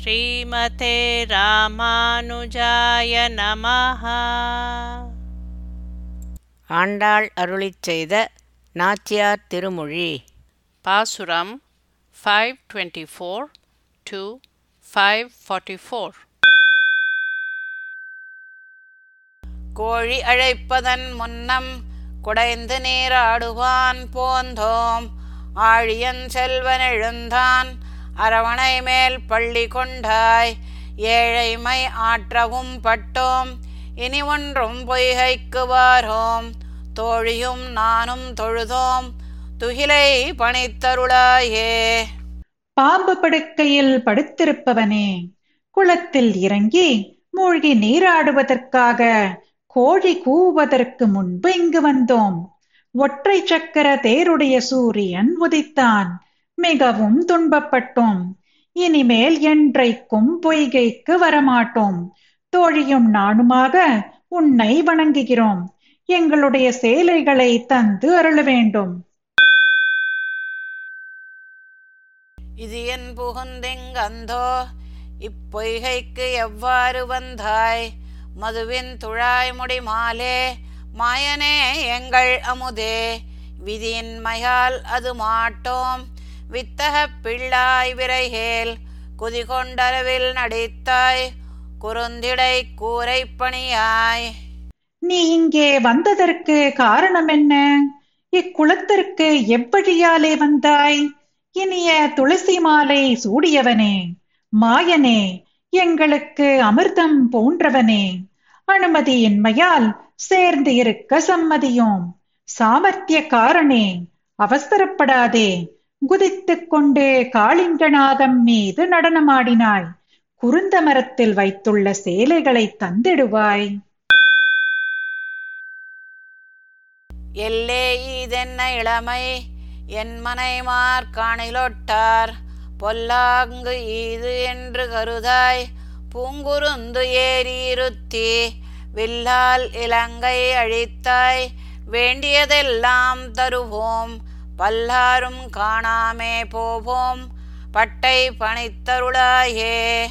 ஸ்ரீமதே ராமானுஜாய நமஹ. ஆண்டாள் அருளிச் செய்த நாச்சியார் திருமொழி. பாசுரம் five twenty four to five forty four கோழி அழைப்பதன் முன்னம் குடைந்து நீராடுவான் போந்தோம். ஆழியன் செல்வன் எழுந்தான். அரவணை மேல் பள்ளி கொண்டாய். ஏழைமை ஆற்றவும் பட்டோம். இனி ஒன்றும் பொய்கைக்கு வாரோம். தோழியும் நானும் தொழுதோம். துகிலை பணித்தருளாயே. பாம்பு படுக்கையில் படுத்திருப்பவனே குளத்தில் இறங்கி மூழ்கி நீராடுவதற்காக கோழி கூவதற்கு முன்பு இங்கு வந்தோம். ஒற்றை சக்கர தேருடைய சூரியன் உதித்தான். மிகவும் துன்பப்பட்டோம். இனிமேல் என்றைக்கும் பொய்கைக்கு வரமாட்டோம். தோழியும் நானுமாக உன்னை வணங்குகிறோம். எங்களுடைய சேலைகளை தந்து அருள வேண்டும் இது என் புகுந்தெங்கந்தோ? இப்பொய்கைக்கு எவ்வாறு வந்தாய்? மதுவின் துழாய் முடி மாலே மாயனே எங்கள் அமுதே. விதியின்மையால் அது மாட்டோம். வித்தக பிள்ளாய் விரைகேல் குதிகொண்டளவில் நடித்தாய் குறுந்திடை கூரை பணியாய் நீ இங்கே வந்ததற்கு காரணம் என்ன இக்குளத்திற்கு எப்படியாலே வந்தாய்? இனிய துளசி மாலை சூடியவனே மாயனே எங்களுக்கு அமிர்தம் போன்றவனே அனுமதியின்மையால் சேர்ந்து இருக்க சம்மதியோம். சாமர்த்தியக்காரனே அவசரப்படாதே குதித்துக் கொண்டே காளிங்கநாதம் மீது நடனமாடினாய். குருந்த மரத்தில் வைத்துள்ள சேலைகளை தந்திடுவாய். எல்லே இதென்ன இளமை? என் மனைமார் காணிலொட்டார். பொல்லாங்கு இது என்று கருதாய். பூங்குருந்து ஏறியிருத்தி வில்லால் இலங்கை அழித்தாய். வேண்டியதெல்லாம் தருவோம். பல்லாரும் காணாமே போவோம். பட்டை பணித்தருளாயே.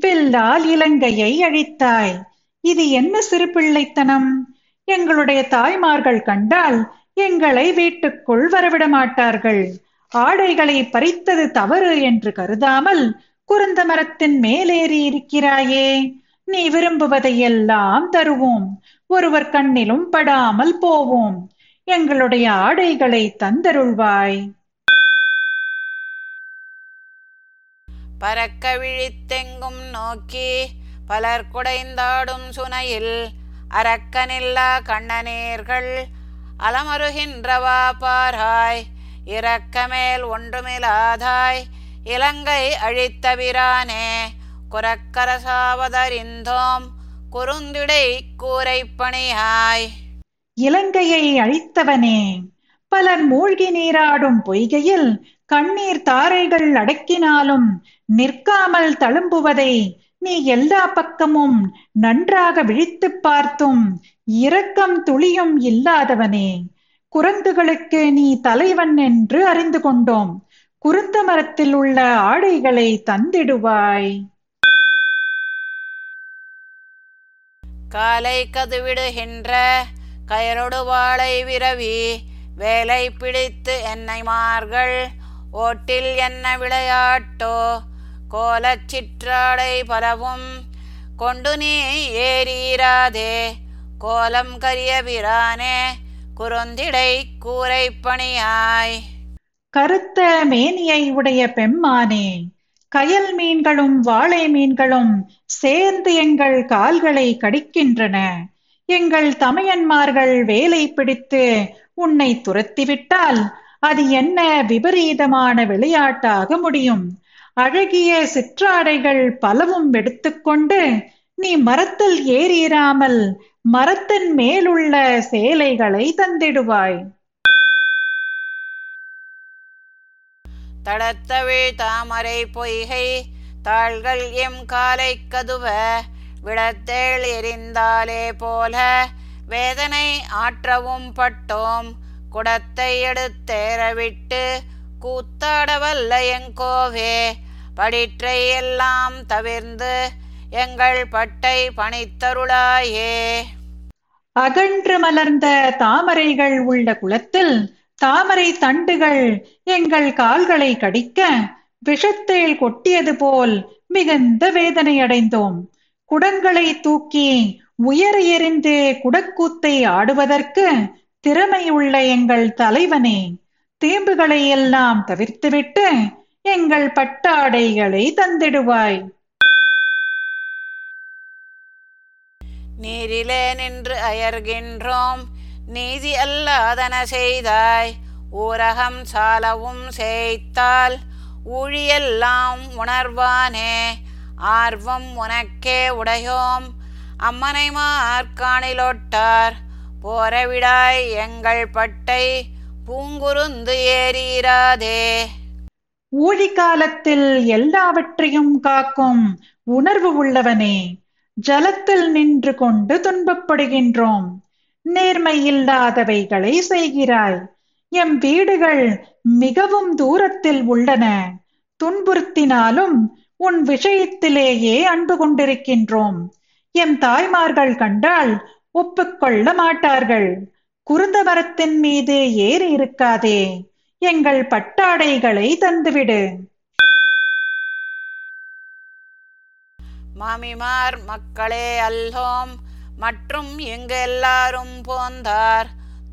வில்லால் இலங்கையை அழித்தாய். இது என்ன சிறு பிள்ளைத்தனம் எங்களுடைய தாய்மார்கள் கண்டால் எங்களை வீட்டுக்குள் வரவிட மாட்டார்கள் ஆடைகளை பறித்தது தவறு என்று கருதாமல் குருந்த மரத்தின் மேலேறி இருக்கிறாயே. நீ விரும்புவதையெல்லாம் தருவோம். ஒருவர் கண்ணிலும் படாமல் போவோம். எங்களுடைய ஆடைகளை தந்தருள்வாய். பறக்க விழித்தெங்கும் நோக்கி பலர் குடைந்தாடும் சுனையில் அரக்கனில்லா கண்ணனேர்கள் அலமருகின்றவா பாராய். இரக்கமேல் ஒன்றுமிலாதாய். இலங்கை அழித்தவிரானே குரக்கரசாவதறிந்தோம். குறுந்திடை கூரைப்பணியாய். இலங்கையை அழித்தவனே. பலர் மூழ்கி நீராடும் பொய்கையில் கண்ணீர் தாரைகள் அடக்கினாலும் நிற்காமல் தழும்புவதை நீ எல்லா பக்கமும் நன்றாக விழித்துப் பார்த்தும் இரக்கம் துளியும் இல்லாதவனே. குரங்குகளுக்கு நீ தலைவன் என்று அறிந்து கொண்டோம். குருந்த மரத்தில் உள்ள ஆடைகளை தந்திடுவாய். காலை கதுவிடுகின்ற கயனொடு வாளை விரவி வேலை பிடித்து என்னை மார்கள். ஓட்டில் என்ன விளையாட்டோ? கோலச் சிற்றாடை பலவும் கொண்டு நீ ஏறீராதே. கோலம் கரிய பிரானே குறுந்திடை கூரை பணியாய். கருத்த மேனியை உடைய பெம்மானே கயல் மீன்களும் வாழை மீன்களும் சேர்ந்து எங்கள் கால்களை கடிக்கின்றன. எங்கள் தமையன்மார்கள் வேலை பிடித்து உன்னை துரத்திவிட்டால் அது என்ன விபரீதமான விளையாட்டாக முடியும். அழகிய சிற்றாடைகள் பலவும் எடுத்துக்கொண்டு நீ மரத்தில் ஏறிராமல் மரத்தின் மேலுள்ள சேலைகளை தந்திடுவாய். தடத்தவிழ் தாமரை பொய்கை தாள்கள் எம் காலை கதுவ விடத்தேள் எரிந்தாலே போல வேதனை ஆற்றவும் பட்டோம். குடத்தை எடுத்தேறவிட்டு கூத்தாடவல்ல எங்கோவே படிற்றை எல்லாம் தவிர்ந்து எங்கள் பட்டை பணித்தருளாயே. அகன்று மலர்ந்த தாமரைகள் உள்ள குளத்தில் தாமரை தண்டுகள் எங்கள் கால்களை கடிக்க விஷத்தேல் கொட்டியது போல் மிகுந்த வேதனை அடைந்தோம். குடங்களை தூக்கி உயர் எறிந்து குடக்கூத்தை ஆடுவதற்கு திறமையுள்ள எங்கள் தலைவனே தீம்புகளை எல்லாம் தவிர்த்துவிட்டு எங்கள் பட்டாடைகளை தந்திடுவாய். நீரிலே நின்று அயர்கின்றோம் நீதி அல்லாதன செய்தாய். ஊரகம் சாலவும் செய்தால் ஊழியெல்லாம் உணர்வானே ஆர்வம் உனக்கே உடையோம். அம்மனை மார்காணிலொட்டார் போரவிடாய் எங்கள் பட்டை பூங்குருந்து ஏறீராதே. ஊழி காலத்தில் எல்லாவற்றையும் காக்கும் உணர்வு உள்ளவனே ஜலத்தில் நின்று கொண்டு துன்பப்படுகின்றோம். நேர்மை இல்லாதவைகளை செய்கிறாய். எம் வீடுகள் மிகவும் தூரத்தில் உள்ளன. துன்புறுத்தினாலும் உன் விஷயத்திலேயே அன்பு கொண்டிருக்கின்றோம். எம் தாய்மார்கள் கண்டால் ஒப்புக்கொள்ள மாட்டார்கள். குருந்த மரத்தின் மீது ஏறி இருக்காதே. எங்கள் பட்டாடைகளை தந்துவிடு. மாமிமார் மக்களே அல்லோம். மற்றும் எங்கு எல்லாரும் போந்தார்.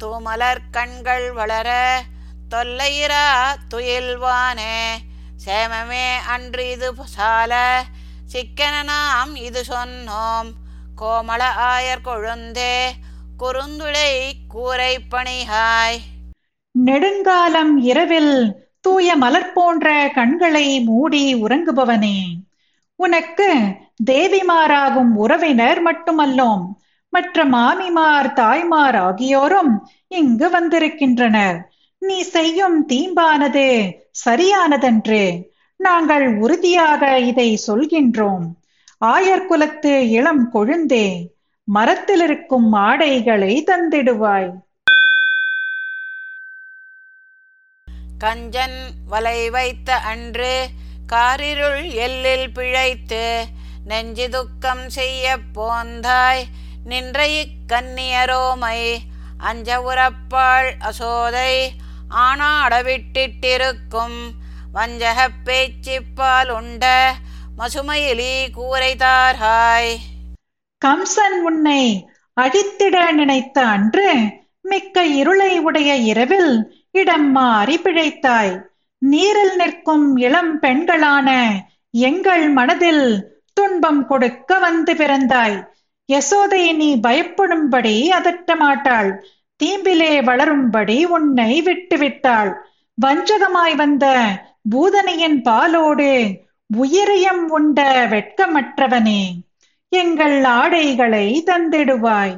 தூமலர் கண்கள் வளர தொல்லையிரா துயில்வானே. சேமமே அன்று இது சால. சிக்கன நாம் இது சொன்னோம். கோமள ஆயர் கொழுந்தே குறுந்துளை கூரை பணிகாய். நெடுங்காலம் இரவில் தூய மலர் போன்ற கண்களை மூடி உறங்குபவனே. உனக்கு தேவிமாராகும் உறவினர் மட்டுமல்லோம். மற்ற மாமிமார் தாய்மார் ஆகியோரும் இங்கு வந்திருக்கின்றனர். நீ செய்யும் தீம்பானது சரியானதன்று. நாங்கள் உறுதியாக இதை சொல்கின்றோம். ஆயர் குலத்து இளம் கொழுந்தே மரத்தில் இருக்கும் ஆடைகளை தந்திடுவாய். கஞ்சன் வலை வைத்த அன்று காரிருள் எல்லில் பிழைத்து நெஞ்சு துக்கம் செய்ய போந்தாய் நின்ற இக்கன்னியரோமை அஞ்ச உறப்பாள் அசோதை ஆனாடவிட்டிட்டிருக்கும் வஞ்சக பேச்சிப்பால் உண்ட மசுமையிலி கூரைதார்காய் கம்சன் உன்னை அழித்திட நினைத்த அன்று மிக்க இருளை உடைய இரவில் இடம் மாறி பிழைத்தாய். நீரில் நிற்கும் இளம் பெண்களான எங்கள் மனதில் துன்பம் கொடுக்க வந்து பிறந்தாய். யசோதை நீ பயப்படும்படி அதட்ட மாட்டாள். தீம்பிலே வளரும்படி உன்னை விட்டுவிட்டாள். வஞ்சகமாய் வந்த பூதனையின் பாலோடு உயிரியம் உண்ட வெட்கமற்றவனே எங்கள் ஆடைகளை தந்திடுவாய்.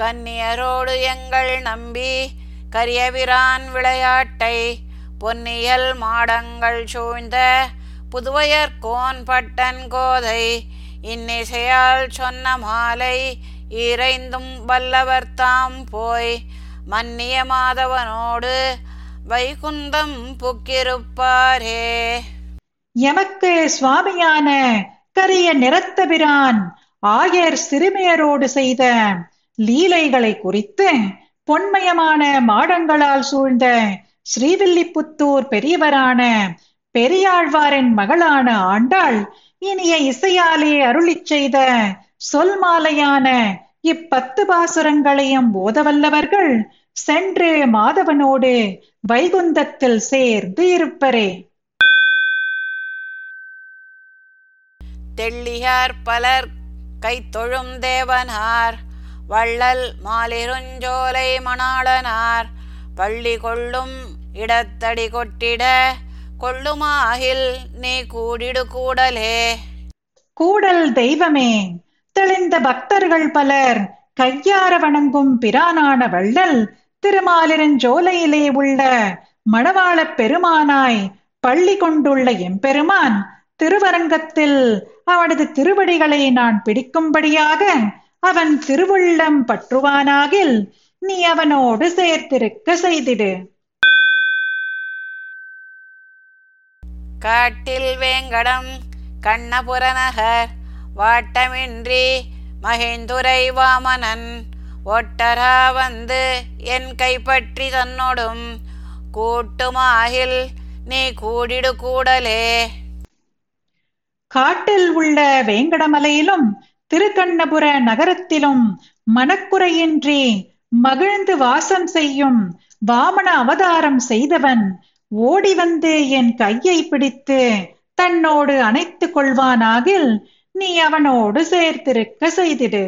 கன்னியரோடு எங்கள் நம்பி கரியவிரான் விளையாட்டை பொன்னியல் மாடங்கள் சூழ்ந்த புதுவையர்கோன் பட்டன் கோதை இன்னிசையால் சொன்ன மாலை இறைந்தும் வல்லவர் தாம் போய் மன்னிய மாதவனோடு வைகுந்தம் புக்கிருப்பாரே. எமக்கு சுவாமியான கரிய நிறத்தபிரான் ஆயர் சிறுமியரோடு செய்த லீலைகளை குறித்து பொன்மயமான மாடங்களால் சூழ்ந்த ஸ்ரீவில்லிபுத்தூர் பெரியவரான பெரியாழ்வாரின் மகளான ஆண்டாள் இனிய இசையாலே அருளிச் செய்த சொல் மாலையான இப்பத்து பாசுரங்களையும் போதவல்லவர்கள் சென்று மாதவனோடு வைகுந்தத்தில் சேர்ந்து இருப்பரே. தெள்ளியார் பலர் கைத்தொழும் தேவனார் வள்ளல் மாலிருஞ்சோலை மணாளனார் பள்ளி கொள்ளும் இடத்தடி கொட்டிட கொள்ளுமாகில் நீ கூடிடு கூடலே. கூடல் தெய்வமே தெளிந்த பக்தர்கள் பலர் கையார வணங்கும் பிரானான வள்ளல் திருமாலிருஞ்சோலையிலே உள்ள மணவாளப் பெருமானாய் பள்ளி கொண்டுள்ள எம்பெருமான் திருவரங்கத்தில் அவனது திருவடிகளை நான் பிடிக்கும்படியாக அவன் திருவுள்ளம் பற்றுவானாகில் நீ அவனோடு சேர்த்திருக்க செய்திடு. காட்டில் வேங்கடம் கண்ணபுரநகர் வாட்டமின்றி மகிந்துரை வாமனன். ஒட்டரா வந்து என் கைப்பற்றி தன்னோடும். கூட்டுமாகில் நீ கூடிடு கூடலே. காட்டில் உள்ள வேங்கடமலையிலும் திருக்கண்ணபுர நகரத்திலும் மனக்குறையின்றி மகிழ்ந்து வாசம் செய்யும் வாமன அவதாரம் செய்தவன் ஓடி வந்து என் கையை பிடித்து தன்னோடு அணைத்துக் கொள்வானாகில் நீ அவனோடு சேர்த்திருக்க செய்திடு.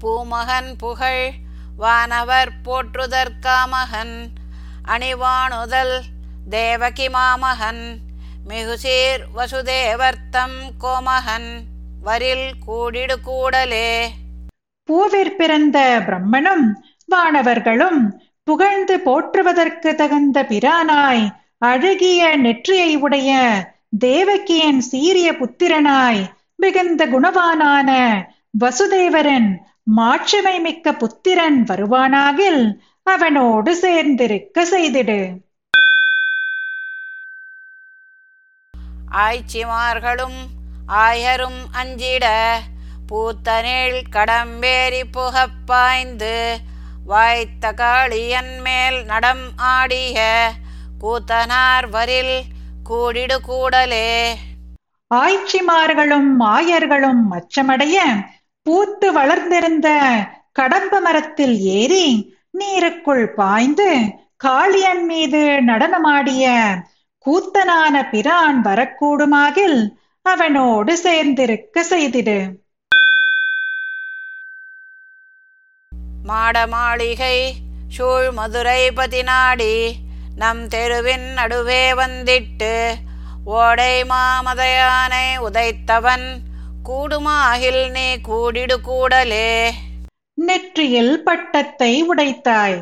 பூமகன் புகழ் வானவர் போற்றுதற்காமகன் அணிவாணுதல் தேவகி மாமகன் மிகுசீர் வசுதேவர்த்தம் கோமகன் வரில் கூடிடு கூடலே. பூவிற் பிறந்த பிரம்மனும் வானவர்களும் புகழ்ந்து போற்றுவதற்கு தகுந்த பிரானாய் அழகிய நெற்றியை உடைய தேவகியின் சீரிய புத்திரனாய் மிகுந்த குணவானான வசுதேவரன் மாட்சிமை மிக்க புத்திரன் வருவானாகில் அவனோடு சேர்ந்திருக்க செய்திடு. ஆய்ச்சிமார்களும் ஆயரும் அஞ்சிட பூத்தனில் கடம்பேறி புகப் பாய்ந்து வாய்த்த காளியன் மேல் நடம் ஆடிய கூத்தனார் வரில் கூடிடு கூடலே. ஆய்ச்சிமார்களும் ஆயர்களும் மச்சமடைய பூத்து வளர்ந்திருந்த கடம்ப மரத்தில் ஏறி நீருக்குள் பாய்ந்து காளியன் மீது நடனமாடிய கூத்தனான பிரான் வரக்கூடுமாகில் அவனோடு சேர்ந்திருக்க செய்திடு. மாட மாளிகை சூழ் மதுரை பதினாடி நம் தெருவின் நடுவே வந்திட்டு ஓடை மாமதையானை உதைத்தவன் கூடுமாகில் நீ கூடிடு கூடலே. நெற்றியில் பட்டத்தை உடைத்தாய்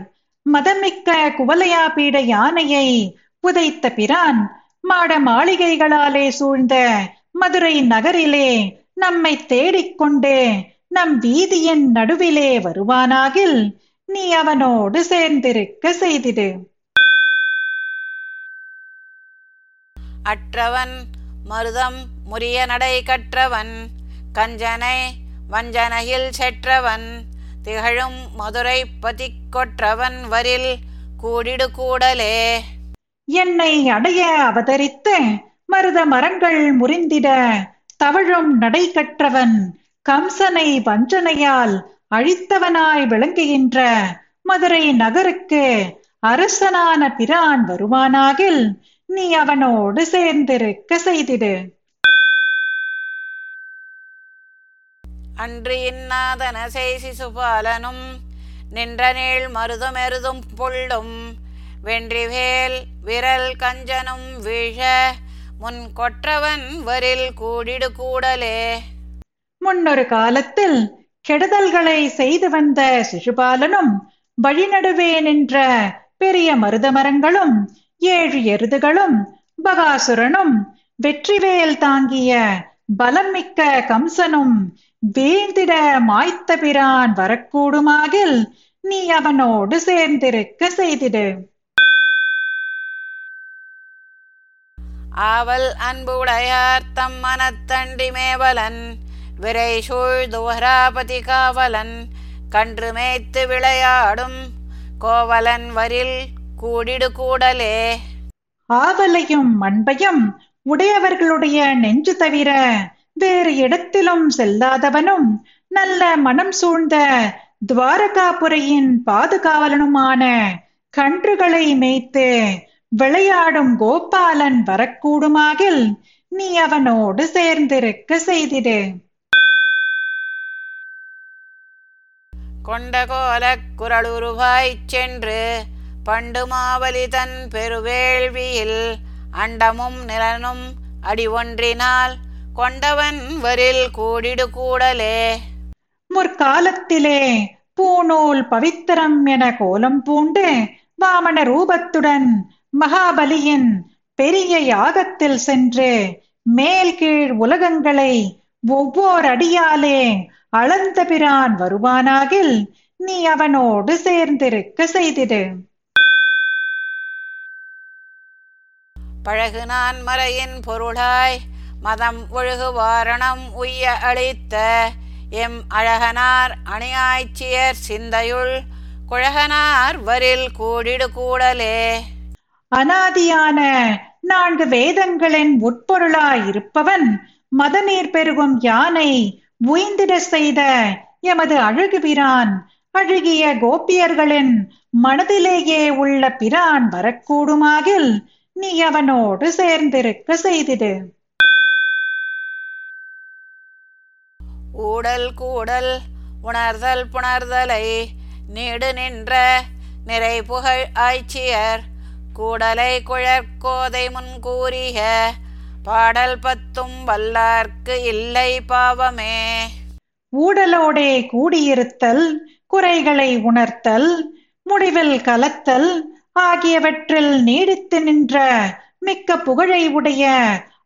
மதமிக்க குவலையா பீட யானையை உதைத்த பிரான் மாட மாளிகைகளாலே சூழ்ந்த மதுரை நகரிலே நம்மை தேடிக்கொண்டு நம் வீதியின் நடுவிலே வருவானாகில் நீ அவனோடு சேர்ந்திருக்க செய்திடு. அற்றவன் மருதம் முரிய நடை கற்றவன் கஞ்சனை வஞ்சனையில் செற்றவன் திகழும் மதுரை பதி கொற்றவன் வரில் கூடிடு கூடலே. என்னை அடைய அவதரித்து மருத மரங்கள் முறிந்திட தவழும் நடை கற்றவன் கம்சனை வஞ்சனையால் அழித்தவனாய் விளங்குகின்ற மதுரை நகருக்கு அரசனான பிரான் வருவானாகில் நீ அவனோடு சேர்ந்திருக்க செய்திடு. அன்று இன்னாதன செய் சிசுபாலனும் நின்ற நீள் மருதமெருதும் புள்ளும் வென்றிவேல் விரல் கஞ்சனும் வீழ முன் கொற்றவன் வரில் கூடிடு கூடலே. முன்னொரு காலத்தில் கெடுதல்களை செய்து வந்த சிசுபாலனும் வழிநடுவே நின்ற பெரிய மருத மரங்களும் ஏழு எருதுகளும் பகாசுரனும் வெற்றிவேல் தாங்கிய பலம் மிக்க கம்சனும் வீழ்ந்திட மாய்த்த பிரான் வரக்கூடுமாகில் நீ அவனோடு சேர்ந்திருக்க செய்திடு. ஆவல் அன்புடையார் தம் மனத்தண்டி மேவலன் விரை சூழ் துவராபதி காவலன் கன்று மேய்த்து விளையாடும் கோவலன் வரில் கூடிடு கூடலே. ஆவலையும் அன்பையும் உடையவர்களுடைய நெஞ்சு தவிர வேறு இடத்திலும் செல்லாதவனும் நல்ல மனம் சூழ்ந்த துவாரகாபுரையின் பாதுகாவலனுமான கன்றுகளை மேய்த்து விளையாடும் கோபாலன் வரக்கூடுமாகில் நீ அவனோடு சேர்ந்திருக்க செய்திடு. கொண்ட கோலக் சென்று பண்டுமாவலி தன் பெருவேள்வியில் அண்டமும் நிலனும் அடி ஒன்றினால் கொண்டவன் வரில் கூடிடு கூடலே. முற்காலத்திலே பூநூல் பவித்திரம் என கோலம் பூண்டு வாமன ரூபத்துடன் மகாபலியின் பெரிய யாகத்தில் சென்று மேல் கீழ் உலகங்களை ஒவ்வொரு அடியாலே அளந்த பிரான் வருவானாகில் நீ அவனோடு சேர்ந்திருக்க செய்திடு. பழகுனான் மறையின் பொருளாய் மதம் ஒழுகு வாரணம் உய்ய அளித்த. எம் அழகனார் அணியாய்ச்சியர் சிந்தையுள் குழகனார் வரில் கூடிடு கூடலே. அனாதியான நான்கு வேதங்களின் உட்பொருளாய் இருப்பவன் மதநீர் பெருகும் யானை உய்ந்திட செய்த எமது அழகு பிரான் அழுகிய கோபியர்களின் மனதிலேயே உள்ள பிரான் வரக்கூடுமாகில் நீ அவனோடு சேர்ந்திருக்க செய்திடு. ஊடல் கூடல் உணர்தல் புணர்தலை நீடு நின்ற நிறை புகழ் ஆய்ச்சியர் கூடலை குழற்கோதை முன்கூறிய பாடல் பத்தும் வல்லார்க்கு இல்லை பாவமே. ஊடலோடே கூடியிருத்தல் குறைகளை உணர்த்தல் முடிவில் கலத்தல் ஆகியவற்றில் நீடித்து நின்ற மிக்க புகழை உடைய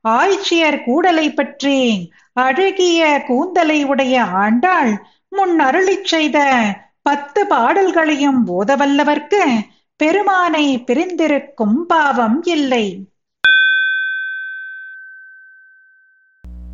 ஆய்ச்சியர் கூடலை பற்றி அழகிய கூந்தலை உடைய ஆண்டாள் முன் அருளிச் செய்த பத்து பாடல்களையும் போதவல்லவர்க்கு பெருமானை பிரிந்திருக்கும் பாவம் இல்லை.